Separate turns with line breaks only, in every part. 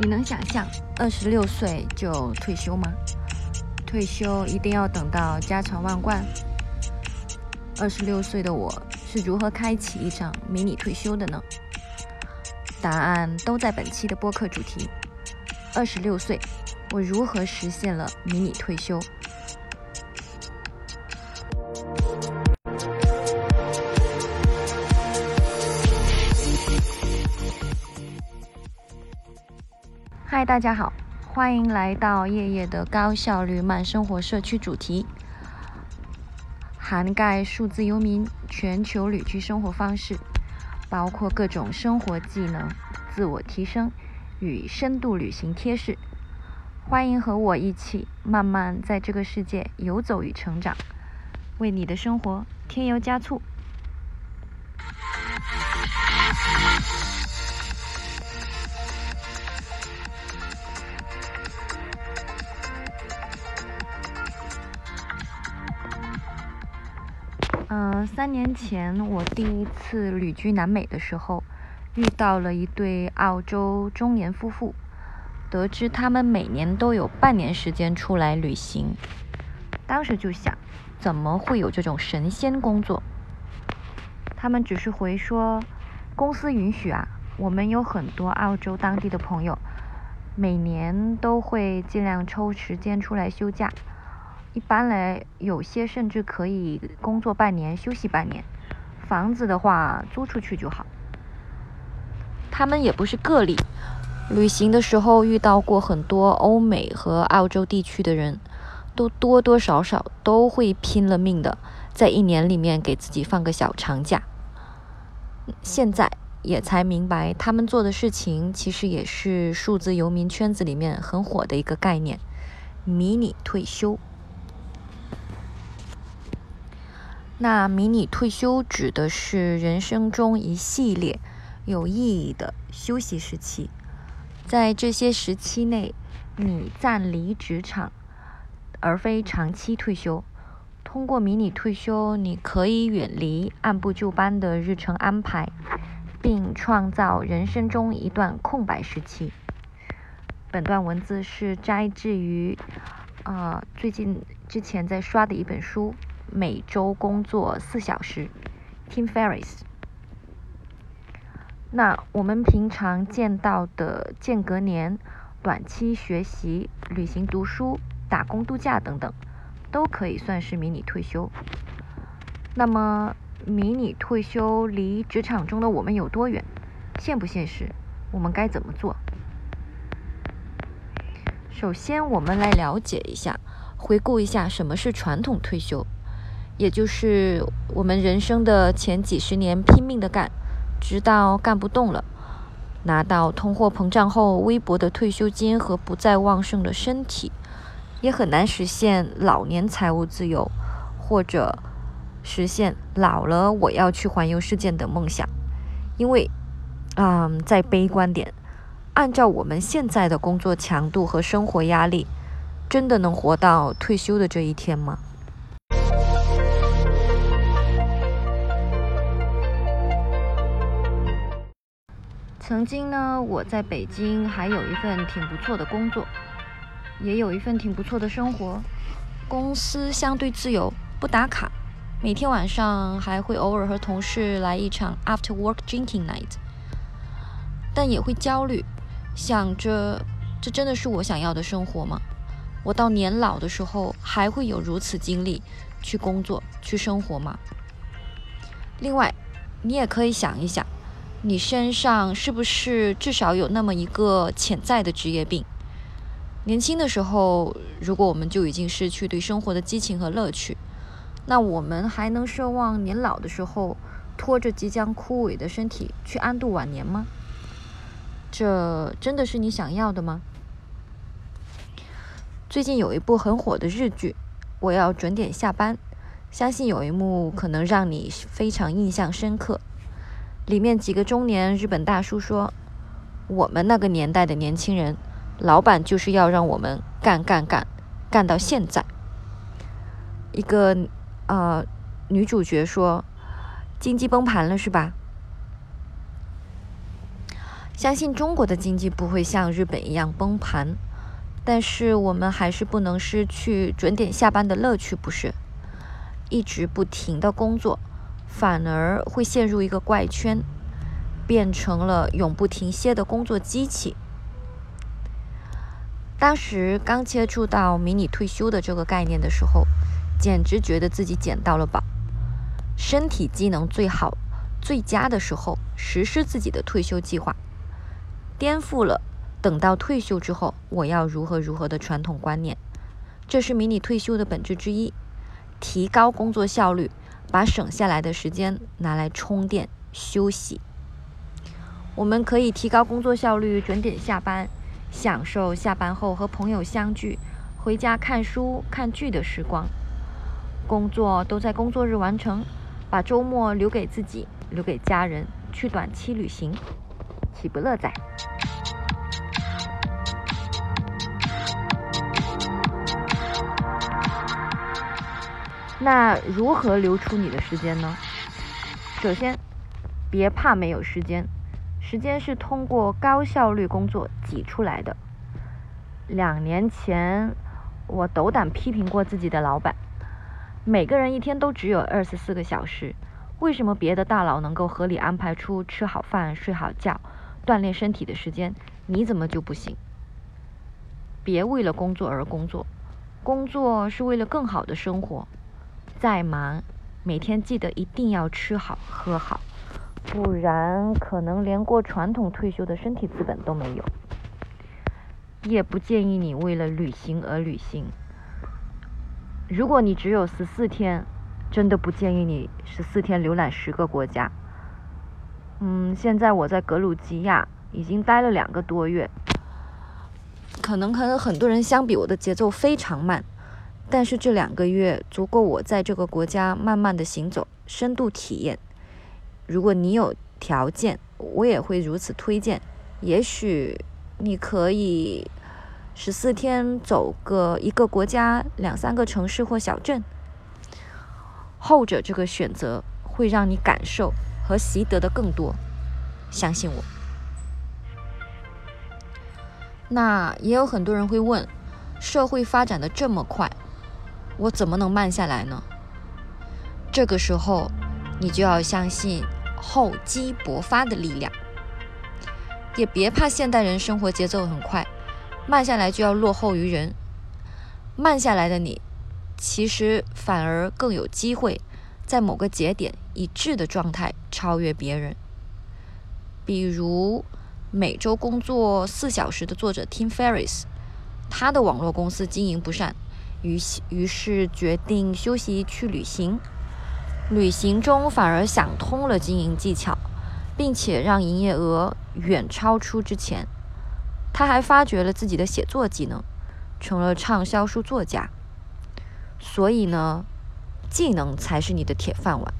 你能想象二十六岁就退休吗？退休一定要等到家财万贯？二十六岁的我是如何开启一场迷你退休的呢？答案都在本期的播客主题：二十六岁，我如何实现了迷你退休？嗨，大家好，欢迎来到夜夜的高效率慢生活社区主题，涵盖数字游民、全球旅居生活方式，包括各种生活技能、自我提升与深度旅行贴士。欢迎和我一起慢慢在这个世界游走与成长，为你的生活添油加醋。嗯，三年前我第一次旅居南美的时候，遇到了一对澳洲中年夫妇。得知他们每年都有半年时间出来旅行，当时就想，怎么会有这种神仙工作？他们只是回说，公司允许啊。我们有很多澳洲当地的朋友，每年都会尽量抽时间出来休假。一般来，有些甚至可以工作半年，休息半年。房子的话，租出去就好。他们也不是个例，旅行的时候遇到过很多欧美和澳洲地区的人，都多多少少都会拼了命的，在一年里面给自己放个小长假。现在也才明白，他们做的事情其实也是数字游民圈子里面很火的一个概念——迷你退休。那迷你退休指的是人生中一系列有意义的休息时期，在这些时期内，你暂离职场，而非长期退休。通过迷你退休，你可以远离按部就班的日程安排，并创造人生中一段空白时期。本段文字是摘自于啊最近之前在刷的一本书。每周工作四小时，Tim Ferriss。那我们平常见到的间隔年、短期学习、旅行读书、打工度假等等，都可以算是迷你退休。那么，迷你退休离职场中的我们有多远？现不现实？我们该怎么做？首先，我们来了解一下，回顾一下什么是传统退休。也就是我们人生的前几十年拼命的干，直到干不动了，拿到通货膨胀后微薄的退休金和不再旺盛的身体，也很难实现老年财务自由，或者实现老了我要去环游世界的梦想。因为，嗯，再悲观点，按照我们现在的工作强度和生活压力，真的能活到退休的这一天吗？曾经呢，我在北京还有一份挺不错的工作，也有一份挺不错的生活。公司相对自由，不打卡，每天晚上还会偶尔和同事来一场 after work drinking night。但也会焦虑，想着这真的是我想要的生活吗？我到年老的时候还会有如此精力去工作、去生活吗？另外，你也可以想一想。你身上是不是至少有那么一个潜在的职业病？年轻的时候，如果我们就已经失去对生活的激情和乐趣，那我们还能奢望年老的时候拖着即将枯萎的身体去安度晚年吗？这真的是你想要的吗？最近有一部很火的日剧，我要准点下班，相信有一幕可能让你非常印象深刻。里面几个中年日本大叔说：“我们那个年代的年轻人，老板就是要让我们干干干，干到现在。”一个呃女主角说：“经济崩盘了是吧？”相信中国的经济不会像日本一样崩盘，但是我们还是不能失去准点下班的乐趣，不是？一直不停的工作，反而会陷入一个怪圈，变成了永不停歇的工作机器。当时刚接触到迷你退休的这个概念的时候，简直觉得自己捡到了宝。身体机能最好、最佳的时候，实施自己的退休计划。颠覆了等到退休之后我要如何如何的传统观念，这是迷你退休的本质之一。提高工作效率，把省下来的时间拿来充电休息。我们可以提高工作效率，准点下班，享受下班后和朋友相聚、回家看书看剧的时光。工作都在工作日完成，把周末留给自己，留给家人，去短期旅行。岂不乐哉？那如何留出你的时间呢？首先，别怕没有时间，时间是通过高效率工作挤出来的。两年前，我斗胆批评过自己的老板：每个人一天都只有二十四个小时，为什么别的大佬能够合理安排出吃好饭、睡好觉？锻炼身体的时间，你怎么就不行？别为了工作而工作，工作是为了更好的生活。再忙，每天记得一定要吃好喝好，不然可能连过传统退休的身体资本都没有。也不建议你为了旅行而旅行。如果你只有十四天，真的不建议你十四天浏览十个国家。嗯，现在我在格鲁吉亚已经待了两个多月，可能和很多人相比，我的节奏非常慢，但是这两个月足够我在这个国家慢慢的行走，深度体验。如果你有条件，我也会如此推荐。也许你可以十四天走个一个国家两三个城市或小镇，后者这个选择会让你感受。和习得的更多，相信我。那也有很多人会问：社会发展的这么快，我怎么能慢下来呢？这个时候，你就要相信厚积薄发的力量，也别怕现代人生活节奏很快，慢下来就要落后于人。慢下来的你，其实反而更有机会。在某个节点，以质的状态超越别人。比如，每周工作四小时的作者 Tim Ferriss，他的网络公司经营不善，于于是决定休息去旅行。旅行中反而想通了经营技巧，并且让营业额远超出之前。他还发掘了自己的写作技能，成了畅销书作家。所以呢？技能才是你的铁饭碗。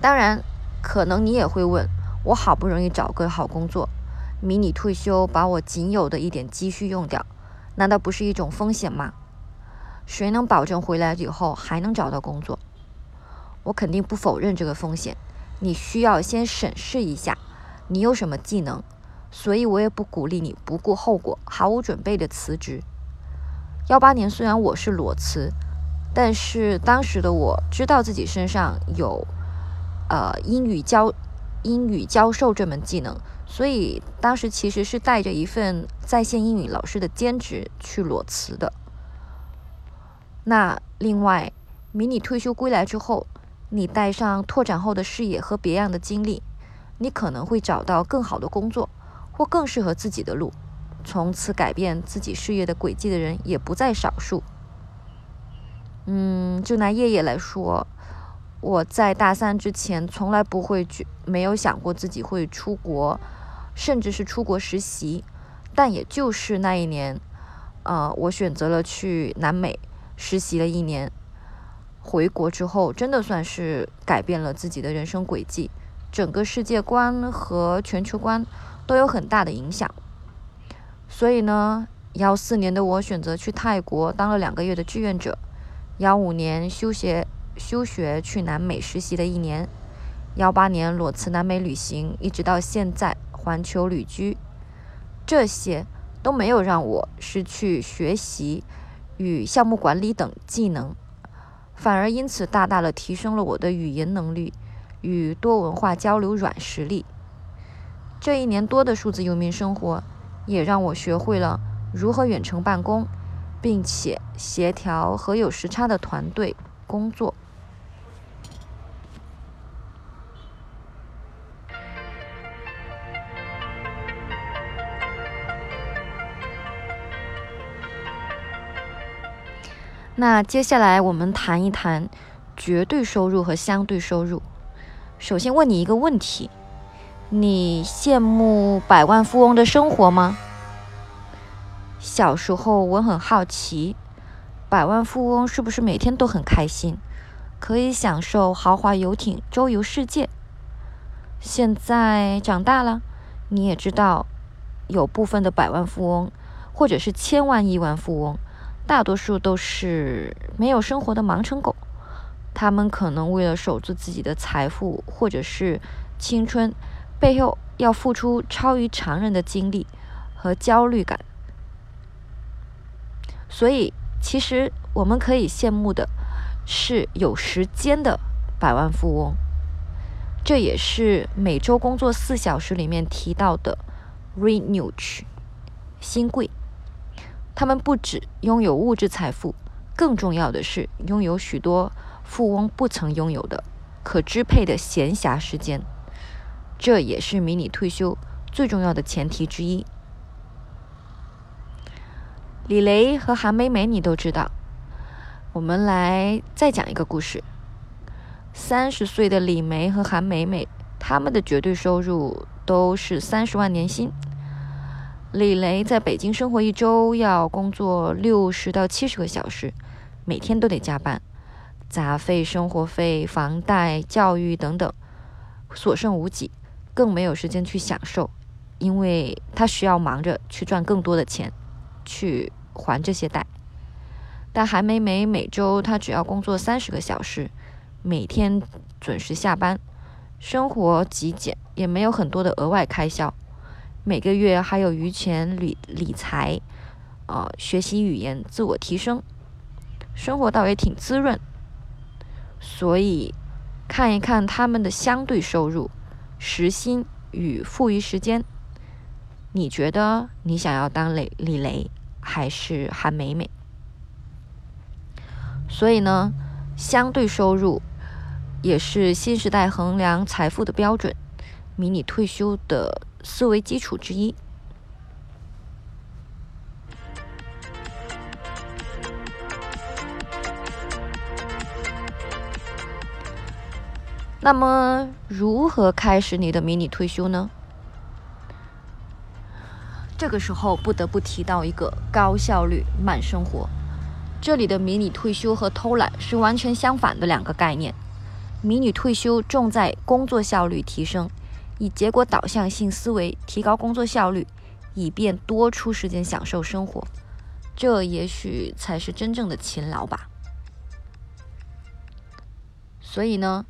当然，可能你也会问：我好不容易找个好工作，迷你退休，把我仅有的一点积蓄用掉，难道不是一种风险吗？谁能保证回来以后还能找到工作？我肯定不否认这个风险。你需要先审视一下你有什么技能，所以我也不鼓励你不顾后果、毫无准备的辞职。幺八年，虽然我是裸辞，但是当时的我知道自己身上有，呃，英语教英语教授这门技能，所以当时其实是带着一份在线英语老师的兼职去裸辞的。那另外，迷你退休归来之后，你带上拓展后的视野和别样的经历，你可能会找到更好的工作，或更适合自己的路。从此改变自己事业的轨迹的人也不在少数。嗯，就拿叶叶来说，我在大三之前从来不会去，没有想过自己会出国，甚至是出国实习。但也就是那一年，呃，我选择了去南美实习了一年。回国之后，真的算是改变了自己的人生轨迹，整个世界观和全球观都有很大的影响。所以呢，幺四年的我选择去泰国当了两个月的志愿者，幺五年休学休学去南美实习了一年，幺八年裸辞南美旅行，一直到现在环球旅居，这些都没有让我失去学习与项目管理等技能，反而因此大大的提升了我的语言能力与多文化交流软实力。这一年多的数字游民生活，也让我学会了如何远程办公，并且协调和有时差的团队工作。那接下来我们谈一谈绝对收入和相对收入。首先问你一个问题：你羡慕百万富翁的生活吗？小时候我很好奇，百万富翁是不是每天都很开心，可以享受豪华游艇周游世界？现在长大了，你也知道，有部分的百万富翁，或者是千万亿万富翁。大多数都是没有生活的盲成狗，他们可能为了守住自己的财富或者是青春，背后要付出超于常人的精力和焦虑感。所以，其实我们可以羡慕的是有时间的百万富翁。这也是每周工作四小时里面提到的 “renew” 新贵。他们不止拥有物质财富，更重要的是拥有许多富翁不曾拥有的可支配的闲暇时间。这也是迷你退休最重要的前提之一。李雷和韩梅梅，你都知道。我们来再讲一个故事。三十岁的李梅和韩梅梅，他们的绝对收入都是三十万年薪。李雷在北京生活一周要工作六十到七十个小时，每天都得加班，杂费、生活费、房贷、教育等等，所剩无几，更没有时间去享受，因为他需要忙着去赚更多的钱，去还这些贷。但韩梅梅每周她只要工作三十个小时，每天准时下班，生活极简，也没有很多的额外开销。每个月还有余钱理理财，啊，学习语言，自我提升，生活倒也挺滋润。所以，看一看他们的相对收入、时薪与富余时间，你觉得你想要当雷李雷还是韩美美？所以呢，相对收入也是新时代衡量财富的标准。迷你退休的。思维基础之一。那么，如何开始你的迷你退休呢？这个时候不得不提到一个高效率慢生活。这里的迷你退休和偷懒是完全相反的两个概念。迷你退休重在工作效率提升。以结果导向性思维提高工作效率，以便多出时间享受生活，这也许才是真正的勤劳吧。所以呢，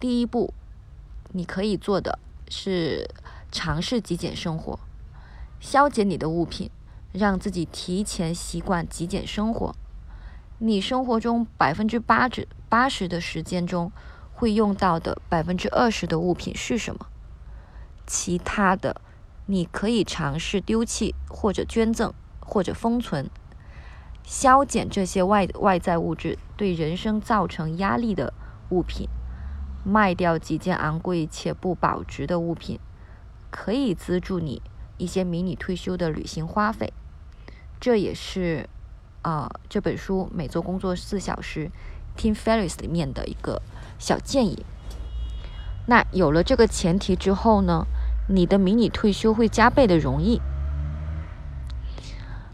第一步你可以做的是尝试极简生活，消减你的物品，让自己提前习惯极简生活。你生活中百分之八十八十的时间中会用到的百分之二十的物品是什么？其他的，你可以尝试丢弃或者捐赠或者封存，消减这些外外在物质对人生造成压力的物品，卖掉几件昂贵且不保值的物品，可以资助你一些迷你退休的旅行花费。这也是啊这本书每周工作四小时，Tim Ferriss 里面的一个小建议。那有了这个前提之后呢，你的迷你退休会加倍的容易。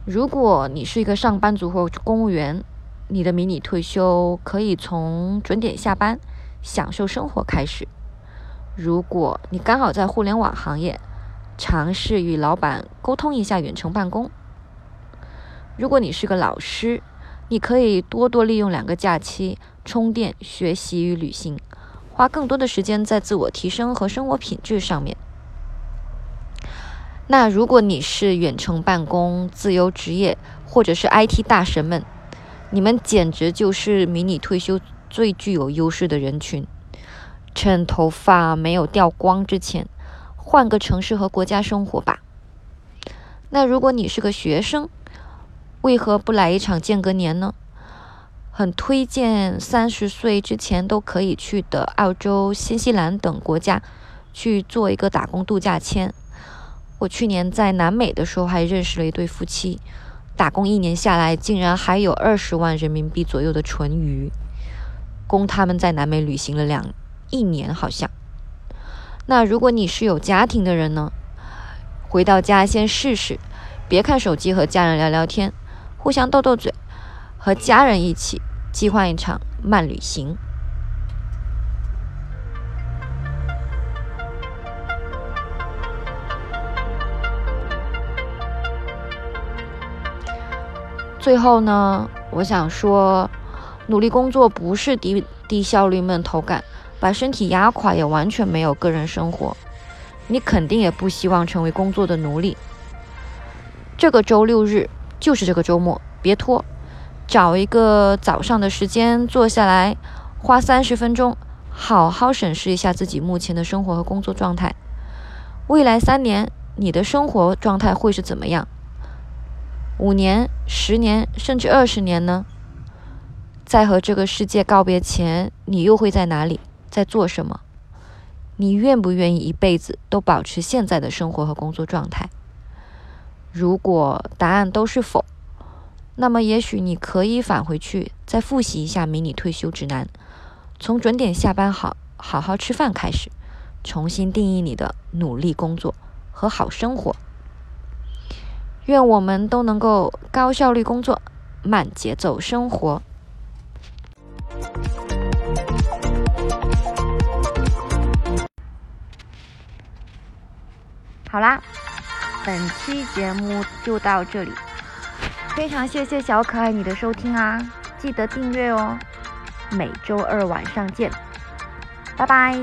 如果你是一个上班族或公务员，你的迷你退休可以从准点下班、享受生活开始。如果你刚好在互联网行业，尝试与老板沟通一下远程办公。如果你是个老师，你可以多多利用两个假期充电、学习与旅行。花更多的时间在自我提升和生活品质上面。那如果你是远程办公、自由职业，或者是 IT 大神们，你们简直就是迷你退休最具有优势的人群。趁头发没有掉光之前，换个城市和国家生活吧。那如果你是个学生，为何不来一场间隔年呢？很推荐三十岁之前都可以去的澳洲、新西兰等国家去做一个打工度假签。我去年在南美的时候还认识了一对夫妻，打工一年下来竟然还有二十万人民币左右的纯余，供他们在南美旅行了两一年，好像。那如果你是有家庭的人呢？回到家先试试，别看手机和家人聊聊天，互相斗斗嘴，和家人一起计划一场慢旅行。最后呢，我想说，努力工作不是低低效率闷头干，把身体压垮也完全没有个人生活。你肯定也不希望成为工作的奴隶。这个周六日就是这个周末，别拖，找一个早上的时间坐下来，花三十分钟，好好审视一下自己目前的生活和工作状态。未来三年你的生活状态会是怎么样？五年、十年，甚至二十年呢？在和这个世界告别前，你又会在哪里，在做什么？你愿不愿意一辈子都保持现在的生活和工作状态？如果答案都是否，那么也许你可以返回去再复习一下迷你退休指南，从准点下班好好好吃饭开始，重新定义你的努力工作和好生活。愿我们都能够高效率工作，慢节奏生活。好啦，本期节目就到这里，非常谢谢小可爱你的收听啊，记得订阅哦，每周二晚上见，拜拜。